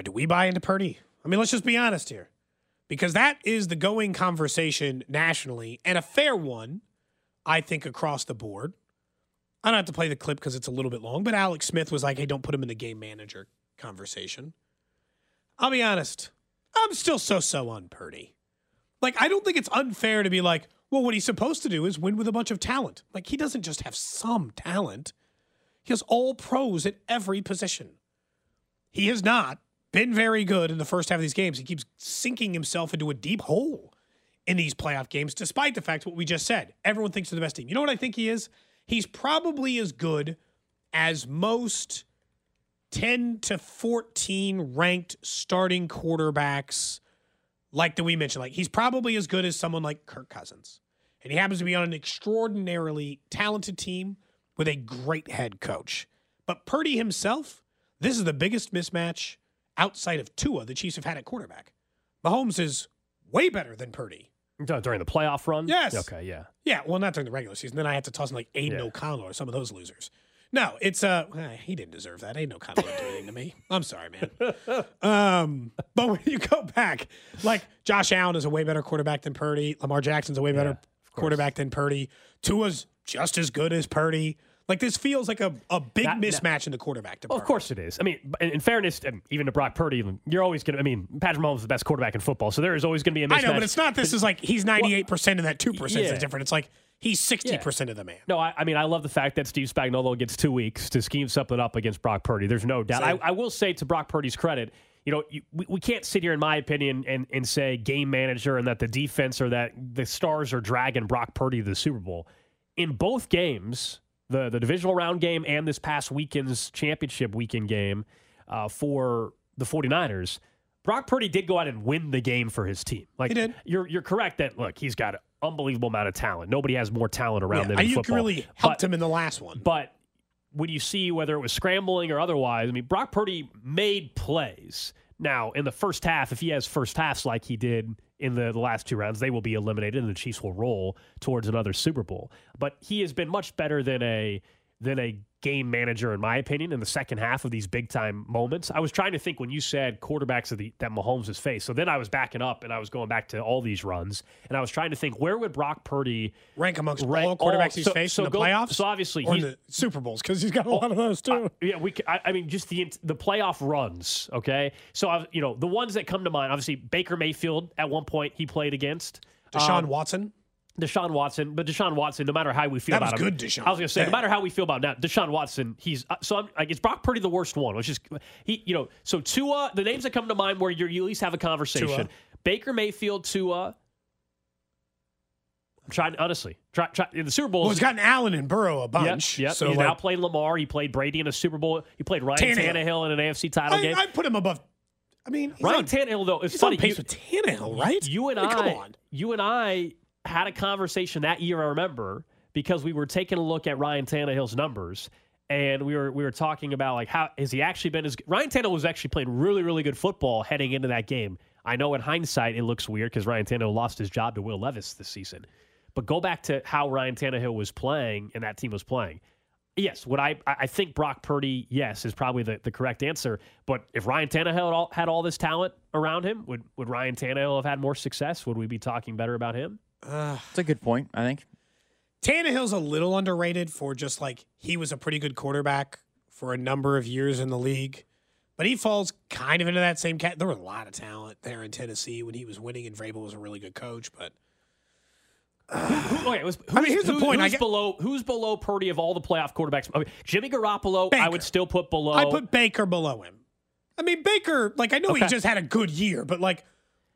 Or do we buy into Purdy? I mean, let's just be honest here. Because that is the going conversation nationally and a fair one, I think, across the board. I don't have to play the clip because it's a little bit long, but Alex Smith was like, hey, don't put him in the game manager conversation. I'll be honest, I'm still so so on Purdy. Like, I don't think it's unfair to be like, well, what he's supposed to do is win with a bunch of talent. Like, he doesn't just have some talent, he has all pros at every position. He has not been very good in the first half of these games. He keeps sinking himself into a deep hole in these playoff games, despite the fact what we just said. Everyone thinks they're the best team. You know what I think he is? He's probably as good as most 10 to 14 ranked starting quarterbacks like that we mentioned. Like he's probably as good as someone like Kirk Cousins. And he happens to be on an extraordinarily talented team with a great head coach. But Purdy himself, this is the biggest mismatch outside of Tua the Chiefs have had at quarterback. Mahomes is way better than Purdy. During the playoff run? Yes. Okay, yeah. Yeah, well, not during the regular season. Then I had to toss in like Aidan Yeah. O'Connell or some of those losers. No, it's uh, he didn't deserve that. Aidan O'Connell didn't do anything to me. I'm sorry, man. Um, but when you go back, like Josh Allen is a way better quarterback than Purdy. Lamar Jackson's a way better quarterback than Purdy. Tua's just as good as Purdy. Like this feels like a, a big That- that- mismatch in the quarterback department. of course it is. I mean, in, in fairness, even to Brock Purdy, you're always going to, I mean, Patrick Mahomes is the best quarterback in football, so there is always going to be a mismatch. I know, but it's not. This is like he's 98 percent and that two percent Yeah. is different. It's like he's 60 percent of the man. No, I, I mean, I love the fact that Steve Spagnuolo gets two weeks to scheme something up against Brock Purdy. There's no doubt. I, I will say to Brock Purdy's credit, you know, you, we, we can't sit here, in my opinion, and, and say game manager and that the defense or that the stars are dragging Brock Purdy to the Super Bowl. In both games, the, the divisional round game and this past weekend's championship weekend game uh, for the 49ers, Brock Purdy did go out and win the game for his team. Like He did. You're you're correct that look, he's got an unbelievable amount of talent. Nobody has more talent around Yeah, him in Aiyuk football. really helped But- him in the last one. but when you see whether it was scrambling or otherwise, I mean, Brock Purdy made plays. Now, in the first half, if he has first halves like he did in the, the last two rounds, they will be eliminated and the Chiefs will roll towards another Super Bowl. But he has been much better than a than a game manager, in my opinion, in the second half of these big time moments. I was trying to think when you said quarterbacks of the, that Mahomes has faced. So then I was backing up and I was going back to all these runs and I was trying to think where would Brock Purdy rank amongst rank all quarterbacks he's so- faced so in the go- playoffs. So obviously, or in the Super Bowls because he's got a lot of those too. yeah, we. I, I mean, just the the playoff runs. Okay, so I, you know the ones that come to mind. Obviously, Baker Mayfield at one point he played against Deshaun um, Watson. Deshaun Watson, but Deshaun Watson, no matter how we feel That about was him, good, Deshaun. I was going to say, no matter how we feel about now, Deshaun Watson, he's uh, so I'm like, is Brock Purdy the worst one? Which is he, you know, so Tua, the names that come to mind where you're, you at least have a conversation. Tua. Baker Mayfield, Tua. I'm trying honestly. Try, try, in the Super Bowl. Well, he's gotten Allen and Burrow a Yep, bunch. yep. So he's like, now played Lamar. He played Brady in a Super Bowl. He played Ryan Tannehill. Tannehill, in an AFC title I, game. I put him above. I mean, Ryan on, Tannehill, though, it's he's funny. on pace you, with Tannehill, right? you and I, mean, I, come on. you and I had a conversation that year. I remember because we were taking a look at Ryan Tannehill's numbers, and we were we were talking about like how has he actually been as Ryan Tannehill was actually playing really really good football heading into that game. I know in hindsight it looks weird because Ryan Tannehill lost his job to Will Levis this season, but go back to how Ryan Tannehill was playing and that team was playing. Yes, would I? I think Brock Purdy, yes, is probably the, the correct answer. But if Ryan Tannehill had all, had all this talent around him, would would Ryan Tannehill have had more success? Would we be talking better about him? That's a good point, I think. Tannehill's a little underrated for just like he was a pretty good quarterback for a number of years in the league, but he falls kind of into that same cat. There was a lot of talent there in Tennessee when he was winning, and Vrabel was a really good coach. But Who, okay, was, I mean, here's the who- point. I Who's get- below? Who's below Purdy of all the playoff quarterbacks? I mean, Jimmy Garoppolo, I would still put below. I put Baker below him. I mean, Baker, like I know he just had a good year, but like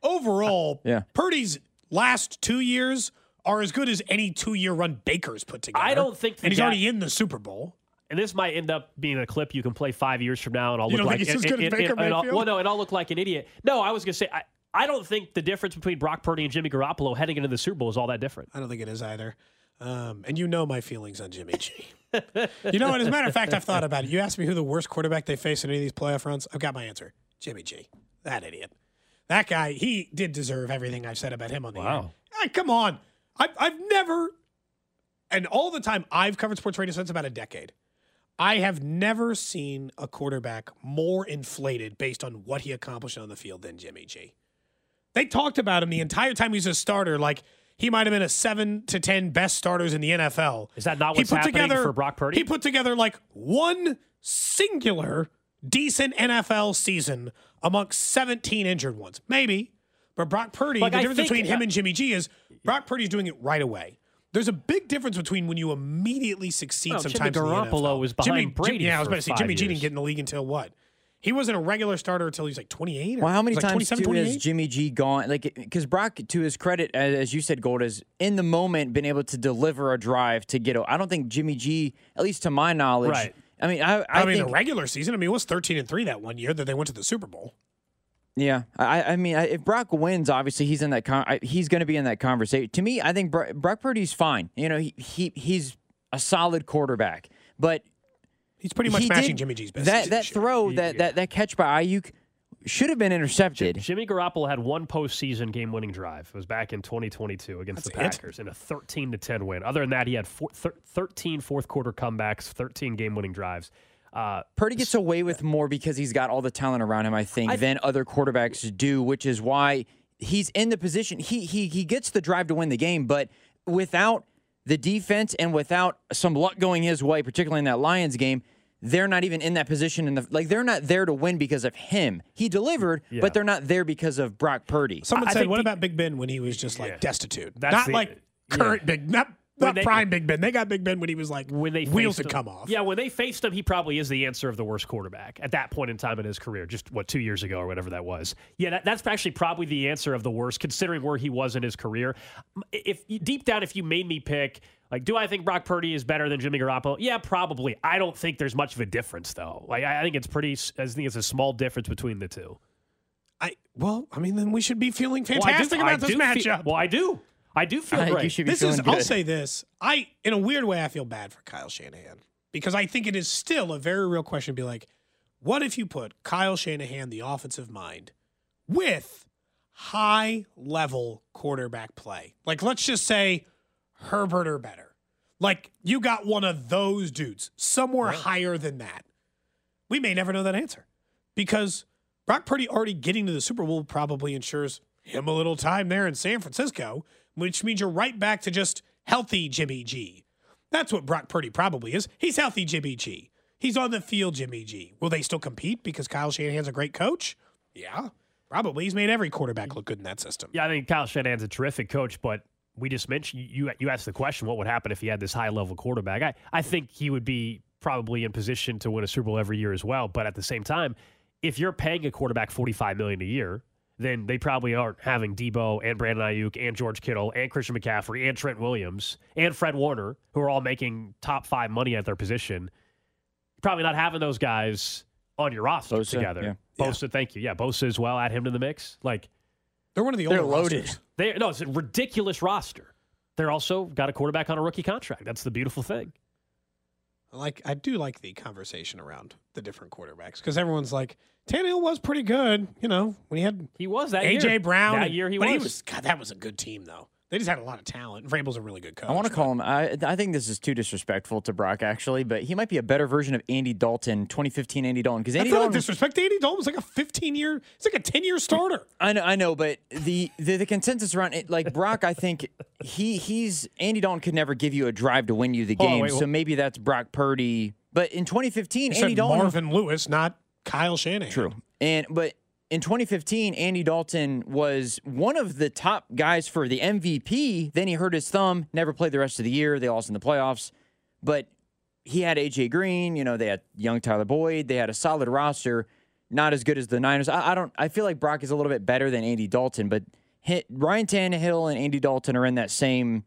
overall, Yeah. Purdy's last two years are as good as any two-year run Baker's put together. I don't think and he's guy- already in the Super Bowl. and this might end up being a clip you can play five years from now, and I'll You look like he's as and- good as Baker and- and I'll- Mayfield? well, no, and I'll look like an idiot. No, I was gonna say I, I don't think the difference between Brock Purdy and Jimmy Garoppolo heading into the Super Bowl is all that different. I don't think it is either. Um, and you know my feelings on Jimmy G. you know what? As a matter of fact, I've thought about it. You asked me who the worst quarterback they face in any of these playoff runs. I've got my answer. Jimmy G. That idiot. That guy, he did deserve everything I've said about him on the Wow. air. Come on. I've, I've never, and all the time I've covered sports radio since about a decade, I have never seen a quarterback more inflated based on what he accomplished on the field than Jimmy G. They talked about him the entire time he was a starter, like he might have been a seven to ten best starters in the NFL. Is that not He what's put happening together- for Brock Purdy? He put together like one singular decent NFL season amongst 17 injured ones. Maybe. But Brock Purdy, Like, the I difference think- between him and Jimmy G is Brock Purdy's doing it right away. There's a big difference between when you immediately succeed Well, Jimmy sometimes in the Garoppolo NFL. was behind Jimmy, Brady Yeah, I was about to say five Jimmy G didn't get in the league until what? He wasn't a regular starter until he was like 28. Or, Well, how many was like times 27, too has Jimmy G gone? Like, because Brock, to his credit, as, as you said, Gold has in the moment been able to deliver a drive to get. I don't think Jimmy G, at least to my knowledge, Right. I mean, I, I, I, mean, think, the regular season. I mean, it was 13 and three that one year that they went to the Super Bowl. yeah. I, I mean, I, if Brock wins, obviously he's in that. Con- he's going to be in that conversation. To me, I think Bro- Brock Purdy's fine. You know, he, he he's a solid quarterback, but He's pretty much matching Jimmy G's best. That that year. throw, that, that that catch by Aiyuk should have been intercepted. Jimmy Garoppolo had one postseason game-winning drive. It was back in 2022 against That's the it? Packers in a 13 to 10 win. Other than that, he had four, thir- 13 fourth quarter comebacks, 13 game-winning drives. Uh, Purdy gets away with more because he's got all the talent around him, I think, I- than other quarterbacks do, which is why he's in the position. He he he gets the drive to win the game, but without the defense and without some luck going his way, particularly in that Lions game, they're not even in that position. In the like, they're not there to win because of him. He delivered, Yeah. but they're not there because of Brock Purdy. Someone I said, think "What the- about Big Ben when he was just like Yeah. destitute? That's not the- like yeah. current Big, not When not they- prime Big Ben. They got Big Ben when he was like when they wheels had come off. Yeah, when they faced him, he probably is the answer of the worst quarterback at that point in time in his career. Just what two years ago or whatever that was. Yeah, that, that's actually probably the answer of the worst, considering where he was in his career. If deep down, if you made me pick, like, do I think Brock Purdy is better than Jimmy Garoppolo? Yeah, probably. I don't think there's much of a difference though. Like, I think it's pretty. I think it's a small difference between the two. I well, I mean, then we should be feeling Well, I do- fantastic I about this matchup. well, I do. I do feel I think great. you should be this is. good. I'll say this. I, in a weird way, I feel bad for Kyle Shanahan because I think it is still a very real question. To be like, what if you put Kyle Shanahan, the offensive mind, with high level quarterback play? Like, let's just say Herbert or better. Like, you got one of those dudes somewhere higher than that. We may never know that answer because Brock Purdy already getting to the Super Bowl probably ensures him a little time there in San Francisco, which means you're right back to just healthy Jimmy G. That's what Brock Purdy probably is. He's healthy Jimmy G. He's on the field Jimmy G. Will they still compete because Kyle Shanahan's a great coach? Yeah, probably. He's made every quarterback look good in that system. Yeah, I think Kyle Shanahan's a terrific coach, but we just mentioned you. You asked the question, what would happen if he had this high level quarterback? I, I think he would be probably in position to win a Super Bowl every year as well. But at the same time, if you're paying a quarterback forty five million a year, then they probably aren't having Deebo and Brandon Aiyuk and George Kittle and Christian McCaffrey and Trent Williams and Fred Warner, who are all making top five money at their position. Probably not having those guys on your roster Bosa, together. yeah. Bosa, thank you. Yeah, Bosa as well. Add him to the mix. Like They're one of the They're older loaded. rosters. they no, it's a ridiculous roster. They're also got a quarterback on a rookie contract. That's the beautiful thing. Like I do like the conversation around the different quarterbacks because everyone's like Tannehill was pretty good, you know, when he had He was that AJ year. Brown. That year he but was. he was God, that was a good team though. They just had a lot of talent. Vrabel's a really good coach. I want to call him. I, I think this is too disrespectful to Brock, actually, but he might be a better version of Andy Dalton, 2015 Andy Dalton. Because Andy Dalton, disrespect. Andy Dalton was like a 15 year. It's like a 10 year starter. I know, I know, but the, the the consensus around it, like Brock, I think he he's Andy Dalton could never give you a drive to win you the Hold on, game. wait, so wh- maybe that's Brock Purdy. But in 2015, Andy said Dalton, Marvin Lewis, not Kyle Shanahan. true, and but in 2015, Andy Dalton was one of the top guys for the MVP. Then he hurt his thumb, never played the rest of the year. They lost in the playoffs, but he had AJ Green. You know, they had young Tyler Boyd. They had a solid roster. Not as good as the Niners. I, I don't. I feel like Brock is a little bit better than Andy Dalton, but hit, Ryan Tannehill and Andy Dalton are in that same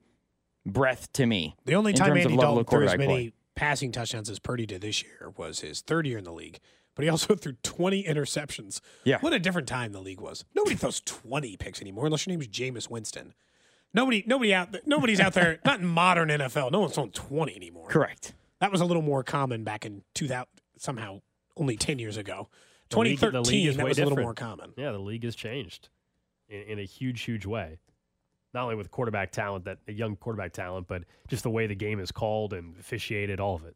breath to me. The only time Andy Dalton threw as many play. passing touchdowns as Purdy did this year was his third year in the league. But he also threw 20 interceptions. Yeah. What a different time the league was. Nobody throws 20 picks anymore unless your name is Jameis Winston. Nobody, nobody out, there, nobody's out there. Not in modern NFL. No one's throwing 20 anymore. Correct. That was a little more common back in 2000. Somehow, only 10 years ago. The league- the 2013, league is that way was a little more common. Yeah, the league has changed in, in a huge, huge way. Not only with quarterback talent, that young quarterback talent, but just the way the game is called and officiated, all of it.